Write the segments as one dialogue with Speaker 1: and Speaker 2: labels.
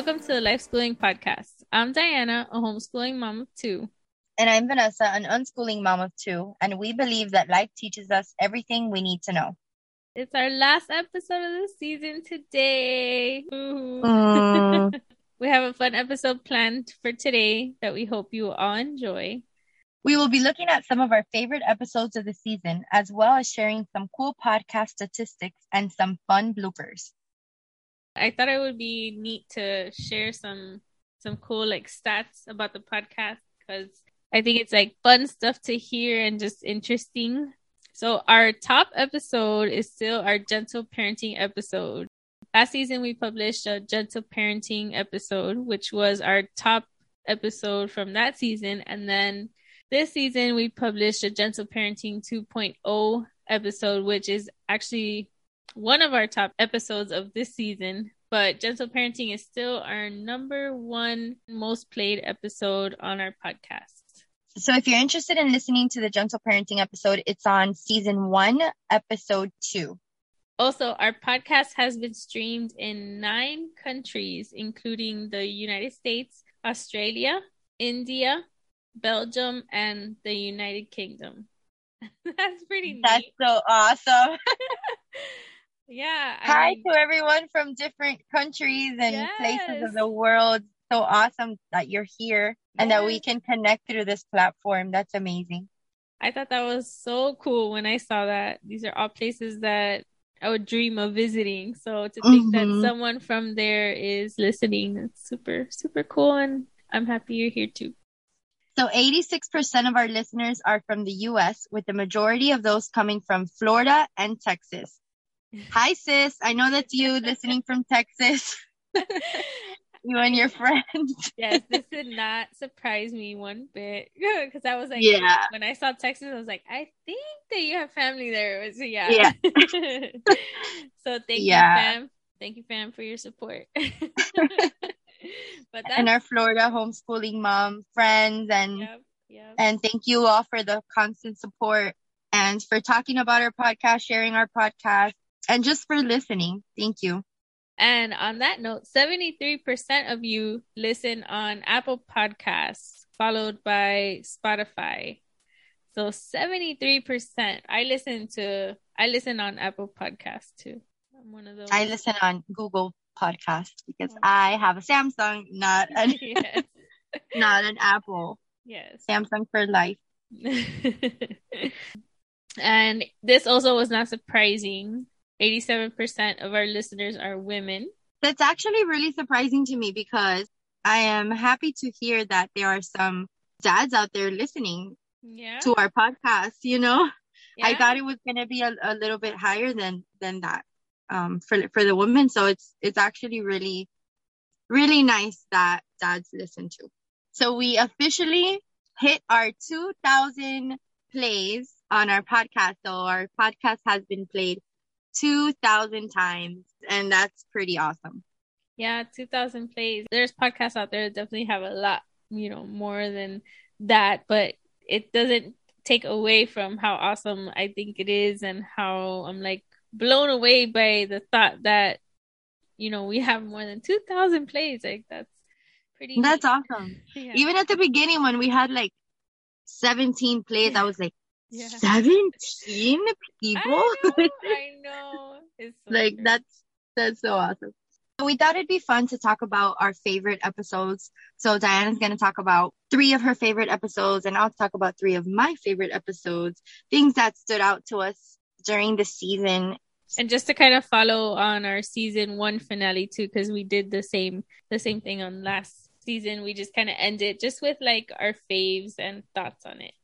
Speaker 1: Welcome to the Life Schooling Podcast. I'm Dyana, a homeschooling mom of two.
Speaker 2: And I'm Vanessa, an unschooling mom of two, and we believe that life teaches us everything we need to know.
Speaker 1: It's our last episode of the season today. Mm. we have a fun episode planned for today that we hope you all enjoy.
Speaker 2: We will be looking at some of our favorite episodes of the season, as well as sharing some cool podcast statistics and some fun bloopers.
Speaker 1: I thought it would be neat to share some some cool like stats about the podcast because I think it's like fun stuff to hear and just interesting. So our top episode is still our gentle parenting episode. Last season we published a gentle parenting episode, which was our top episode from that season. And then this season we published a gentle parenting 2.0 episode, which is actually one of our top episodes of this season. But gentle parenting is still our number one most played episode on our podcast.
Speaker 2: So if you're interested in listening to the gentle parenting episode, it's on season one, episode two.
Speaker 1: Also, our podcast has been streamed in nine countries, including the United States, Australia, India, Belgium, and the United Kingdom. That's pretty neat.
Speaker 2: That's so awesome.
Speaker 1: yeah.
Speaker 2: I Hi mean, to everyone from different countries and yes. places of the world. So awesome that you're here and that we can connect through this platform. That's amazing.
Speaker 1: I thought that was so cool when I saw that. These are all places that I would dream of visiting. So to think mm-hmm. that someone from there is listening, it's super, super cool. And I'm happy you're here too.
Speaker 2: So 86% of our listeners are from the US, with the majority of those coming from Florida and Texas. Hi, sis. I know that's you listening from Texas. you and your friends.
Speaker 1: yes, this did not surprise me one bit because I was like, yeah. When I saw Texas, I was like, I think that you have family there. So yeah, yeah. so thank yeah. you, fam. Thank you, fam, for your support.
Speaker 2: but and our Florida homeschooling mom friends and yep, yep. and thank you all for the constant support and for talking about our podcast, sharing our podcast, and just for listening. Thank you.
Speaker 1: And on that note, 73% of you listen on Apple Podcasts, followed by Spotify. So 73%. I listen to I listen on Apple Podcasts too.
Speaker 2: I'm one of those. I listen on Google Podcasts because oh. I have a Samsung, not an yes. not an Apple.
Speaker 1: Yes.
Speaker 2: Samsung for life.
Speaker 1: and this also was not surprising 87% of our listeners are women.
Speaker 2: That's actually really surprising to me because I am happy to hear that there are some dads out there listening yeah. to our podcast, you know? Yeah. I thought it was going to be a, a little bit higher than than that um for for the women, so it's it's actually really really nice that dads listen to. So we officially hit our 2000 plays on our podcast. So our podcast has been played 2,000 times, and that's pretty awesome.
Speaker 1: Yeah, 2,000 plays. There's podcasts out there that definitely have a lot, you know, more than that, but it doesn't take away from how awesome I think it is and how I'm like blown away by the thought that, you know, we have more than 2,000 plays. Like, that's pretty.
Speaker 2: That's neat. awesome. Yeah. Even at the beginning when we had like 17 plays, yeah. I was like, yeah. 17 people? I
Speaker 1: know. I know.
Speaker 2: It's so like that's that's so awesome. We thought it'd be fun to talk about our favorite episodes. So Dyana's going to talk about three of her favorite episodes and I'll talk about three of my favorite episodes, things that stood out to us during the season.
Speaker 1: And just to kind of follow on our season 1 finale too cuz we did the same the same thing on last season. We just kind of ended just with like our faves and thoughts on it.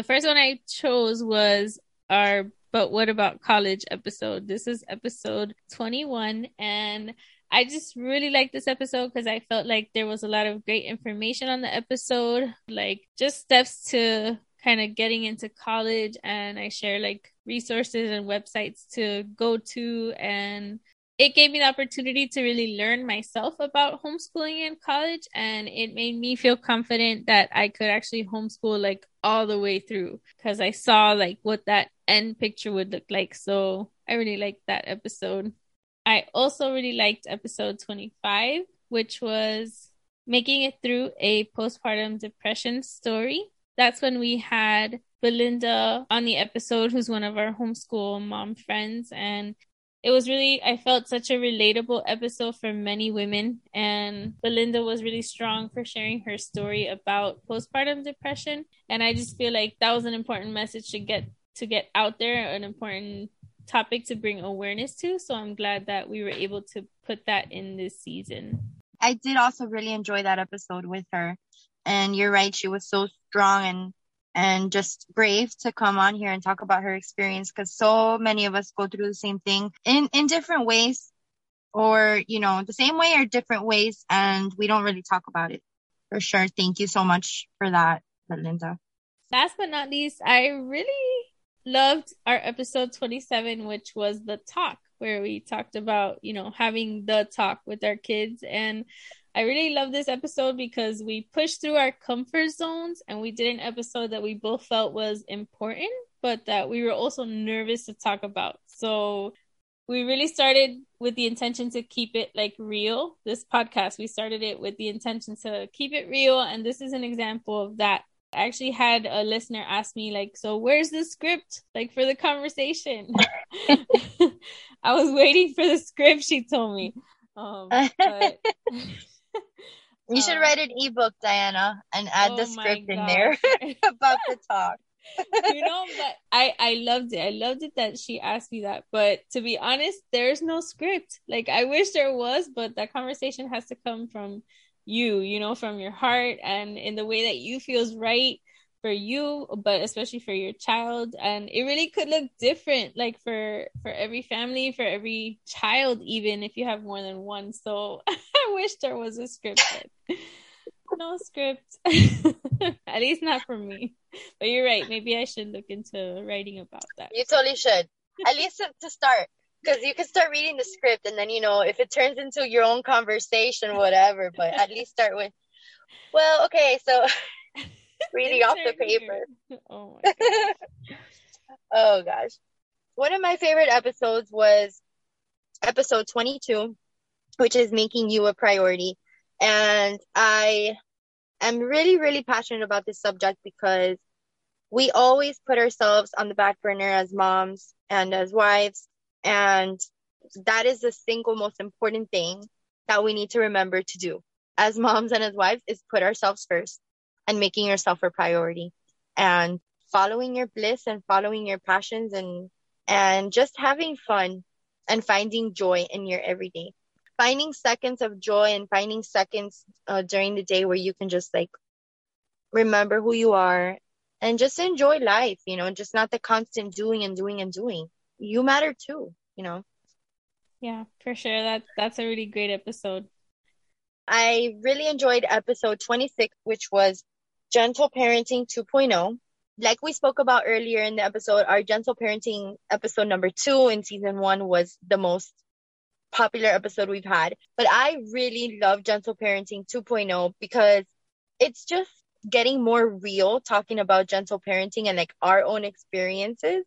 Speaker 1: The first one I chose was our But What About College episode. This is episode 21. And I just really liked this episode because I felt like there was a lot of great information on the episode, like just steps to kind of getting into college. And I share like resources and websites to go to and it gave me the opportunity to really learn myself about homeschooling in college and it made me feel confident that I could actually homeschool like all the way through because I saw like what that end picture would look like. So I really liked that episode. I also really liked episode 25 which was making it through a postpartum depression story. That's when we had Belinda on the episode, who's one of our homeschool mom friends. And it was really, I felt such a relatable episode for many women. And Belinda was really strong for sharing her story about postpartum depression. And I just feel like that was an important message to get to get out there, an important topic to bring awareness to. So I'm glad that we were able to put that in this season.
Speaker 2: I did also really enjoy that episode with her. And you're right, she was so strong and and just brave to come on here and talk about her experience because so many of us go through the same thing in in different ways or you know the same way or different ways and we don't really talk about it for sure. Thank you so much for that linda
Speaker 1: last but not least i really loved our episode 27 which was the talk where we talked about you know having the talk with our kids and I really love this episode because we pushed through our comfort zones and we did an episode that we both felt was important, but that we were also nervous to talk about. So we really started with the intention to keep it like real. This podcast, we started it with the intention to keep it real. And this is an example of that. I actually had a listener ask me, like, so where's the script, like, for the conversation? I was waiting for the script, she told me. Um, but
Speaker 2: you should uh, write an ebook, Dyana, and add oh the script in there about the talk.
Speaker 1: you know, but I I loved it. I loved it that she asked me that. But to be honest, there's no script. Like I wish there was, but that conversation has to come from you, you know, from your heart and in the way that you feels right for you but especially for your child and it really could look different like for for every family for every child even if you have more than one so i wish there was a script no script. At least not for me. But you're right. Maybe i should look into writing about that.
Speaker 2: You totally should. At least to start. Because you can start reading the script and then you know if it turns into your own conversation whatever but at least start with well okay so reading off the paper. Oh my gosh. oh gosh. One of my favorite episodes was episode 22, which is making you a priority. And I am really, really passionate about this subject because we always put ourselves on the back burner as moms and as wives. And that is the single most important thing that we need to remember to do as moms and as wives is put ourselves first and making yourself a priority and following your bliss and following your passions and and just having fun and finding joy in your everyday finding seconds of joy and finding seconds uh, during the day where you can just like remember who you are and just enjoy life you know just not the constant doing and doing and doing. You matter too you know?
Speaker 1: Yeah for sure. That that's a really great episode.
Speaker 2: I really enjoyed episode 26 which was Gentle Parenting 2.0. Like we spoke about earlier in the episode, our Gentle Parenting episode number two in season one was the most popular episode we've had. But I really love Gentle Parenting 2.0 because it's just getting more real talking about gentle parenting and like our own experiences.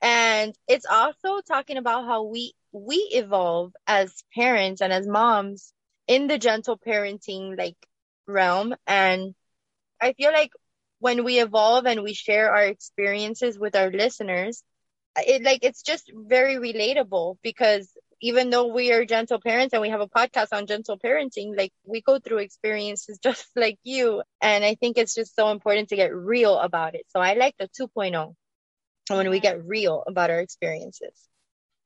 Speaker 2: And it's also talking about how we we evolve as parents and as moms in the gentle parenting like realm and I feel like when we evolve and we share our experiences with our listeners, it like it's just very relatable because even though we are gentle parents and we have a podcast on gentle parenting, like we go through experiences just like you. And I think it's just so important to get real about it. So I like the 2.0 when we get real about our experiences.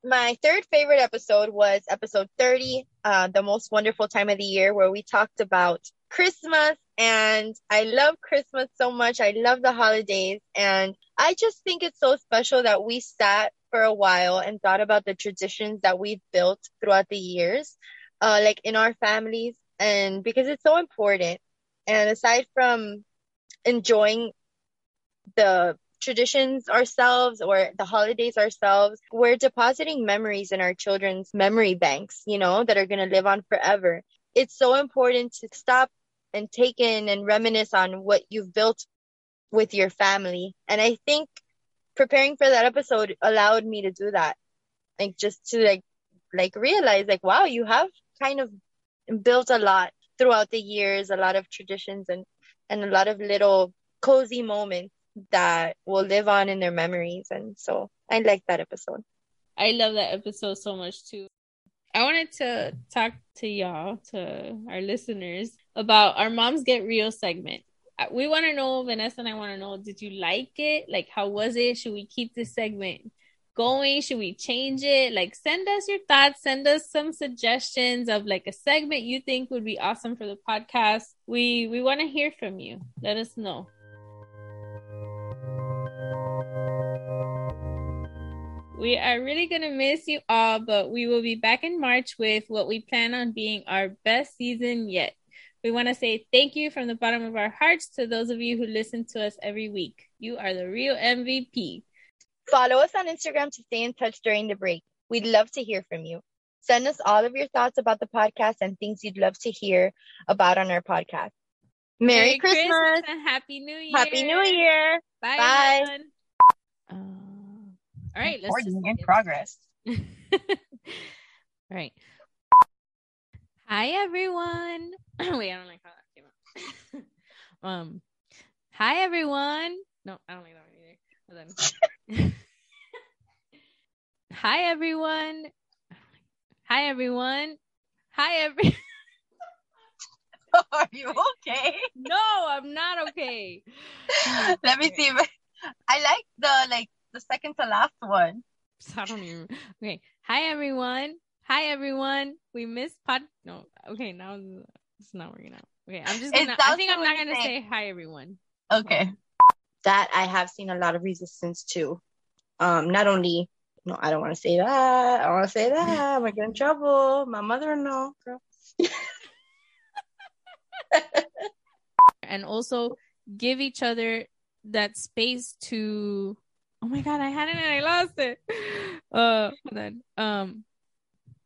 Speaker 2: My third favorite episode was episode 30, uh, the most wonderful time of the year, where we talked about Christmas and I love Christmas so much. I love the holidays and I just think it's so special that we sat for a while and thought about the traditions that we've built throughout the years, uh, like in our families and because it's so important. And aside from enjoying the traditions ourselves or the holidays ourselves, we're depositing memories in our children's memory banks, you know, that are going to live on forever. It's so important to stop and take in and reminisce on what you've built with your family. And I think preparing for that episode allowed me to do that. Like just to like like realize like wow, you have kind of built a lot throughout the years, a lot of traditions and and a lot of little cozy moments that will live on in their memories. And so I like that episode.
Speaker 1: I love that episode so much too. I wanted to talk to y'all, to our listeners, about our Moms Get Real segment. We want to know, Vanessa and I want to know, did you like it? Like, how was it? Should we keep this segment going? Should we change it? Like, send us your thoughts. Send us some suggestions of like a segment you think would be awesome for the podcast. We we want to hear from you. Let us know. We are really going to miss you all, but we will be back in March with what we plan on being our best season yet. We want to say thank you from the bottom of our hearts to those of you who listen to us every week. You are the real MVP.
Speaker 2: Follow us on Instagram to stay in touch during the break. We'd love to hear from you. Send us all of your thoughts about the podcast and things you'd love to hear about on our podcast. Merry, Merry Christmas. Christmas.
Speaker 1: and Happy New Year.
Speaker 2: Happy New Year.
Speaker 1: Bye. Bye. Uh, all right.
Speaker 2: Let's in progress.
Speaker 1: all right. Hi, everyone. Wait, I don't like how that came out. um, hi, everyone. No, I don't like that one either. Then... hi, everyone. Hi, everyone. Hi, every.
Speaker 2: Are you okay?
Speaker 1: No, I'm not okay.
Speaker 2: Let me see. I like the like the second to last one.
Speaker 1: I don't even. Okay. Hi everyone. Hi everyone. We missed pod. No. Okay. Now it's not working out. Okay. I'm just gonna. I think I'm not gonna say hi everyone.
Speaker 2: Okay. That I have seen a lot of resistance to. Um. Not only. No, I don't want to say that. I don't want to say that. I'm gonna get in trouble. My mother-in-law.
Speaker 1: and also give each other that space to oh my god, I had it and I lost it. Uh, then um,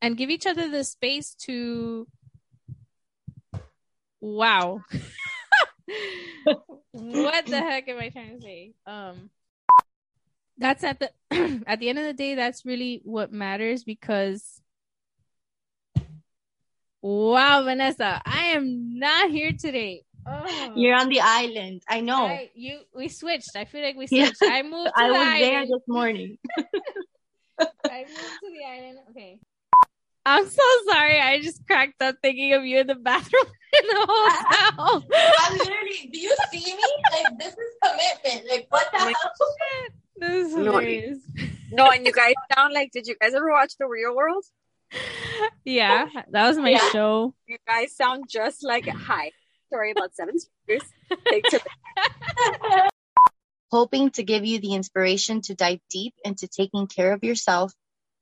Speaker 1: and give each other the space to. Wow. what the heck am I trying to say? Um, that's at the at the end of the day, that's really what matters because. Wow, Vanessa, I am not here today.
Speaker 2: Oh. You're on the island. I know.
Speaker 1: I, you we switched. I feel like we switched. Yeah. I moved.
Speaker 2: I
Speaker 1: the
Speaker 2: was there this morning.
Speaker 1: I moved to the island. Okay. I'm so sorry. I just cracked up thinking of you in the bathroom in the
Speaker 2: hotel. I'm literally. Do you see me? Like this is commitment. Like what the oh hell?
Speaker 1: This is hilarious.
Speaker 3: No, and you guys sound like. Did you guys ever watch The Real World?
Speaker 1: Yeah, that was my yeah. show.
Speaker 3: You guys sound just like hi story about seven speakers.
Speaker 2: Hoping to give you the inspiration to dive deep into taking care of yourself,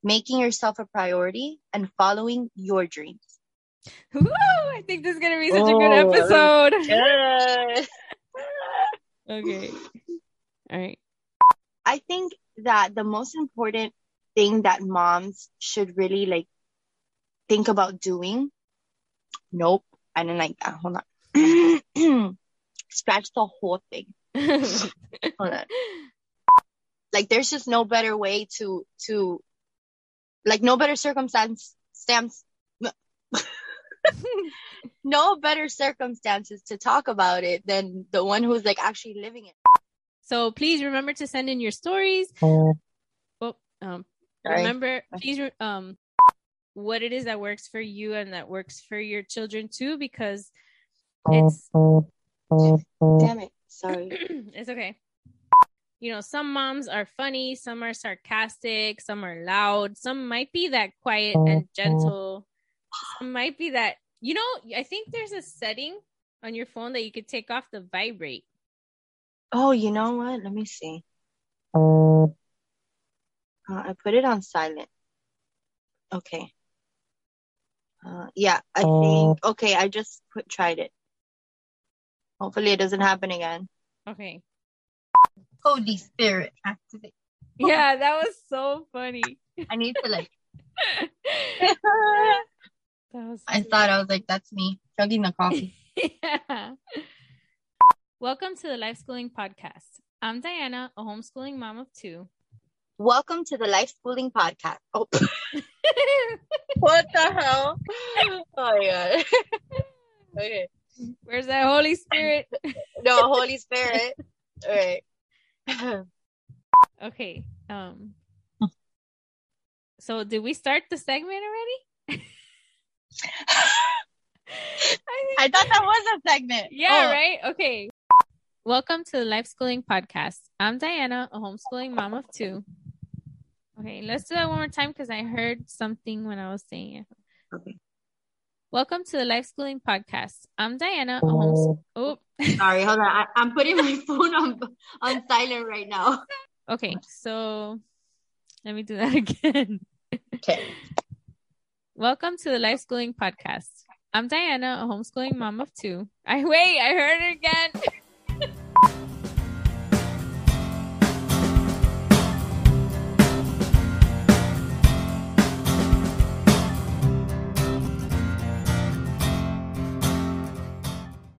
Speaker 2: making yourself a priority, and following your dreams.
Speaker 1: Woo! I think this is going to be such oh, a good oh, episode. Good. okay. All right.
Speaker 2: I think that the most important thing that moms should really like think about doing. Nope, I didn't like that. Hold on. Scratch the whole thing. Hold on. Like there's just no better way to to like no better circumstance stamps no better circumstances to talk about it than the one who's like actually living it.
Speaker 1: So please remember to send in your stories. Uh, oh, um, remember, please um, what it is that works for you and that works for your children too, because uh, it's uh,
Speaker 2: damn it. Sorry.
Speaker 1: it's okay. You know, some moms are funny, some are sarcastic, some are loud, some might be that quiet and gentle. Some might be that you know, I think there's a setting on your phone that you could take off the vibrate.
Speaker 2: Oh, you know what? Let me see. Uh, I put it on silent. Okay. Uh, yeah, I think. Okay, I just put, tried it. Hopefully it doesn't happen again.
Speaker 1: Okay.
Speaker 2: Holy Spirit, activate.
Speaker 1: Yeah, that was so funny.
Speaker 2: I need to like. that was I thought I was like, that's me chugging the coffee. yeah.
Speaker 1: Welcome to the Life Schooling Podcast. I'm Dyana, a homeschooling mom of two.
Speaker 2: Welcome to the Life Schooling Podcast. Oh, what the hell? Oh my god.
Speaker 1: okay. Where's that Holy Spirit?
Speaker 2: no, Holy Spirit. All right.
Speaker 1: okay. Um. So, did we start the segment already?
Speaker 2: I, I, thought that was a segment.
Speaker 1: Yeah, oh. right? Okay. Welcome to the Life Schooling Podcast. I'm Dyana, a homeschooling mom of two. Okay, let's do that one more time because I heard something when I was saying it. Okay. Welcome to the Life Schooling Podcast. I'm Dyana, a homeschooling.
Speaker 2: Oh, sorry, hold on. I- I'm putting my phone on on silent right now.
Speaker 1: Okay, so let me do that again. Okay. Welcome to the Life Schooling Podcast. I'm Dyana, a homeschooling mom of two. I wait, I heard it again.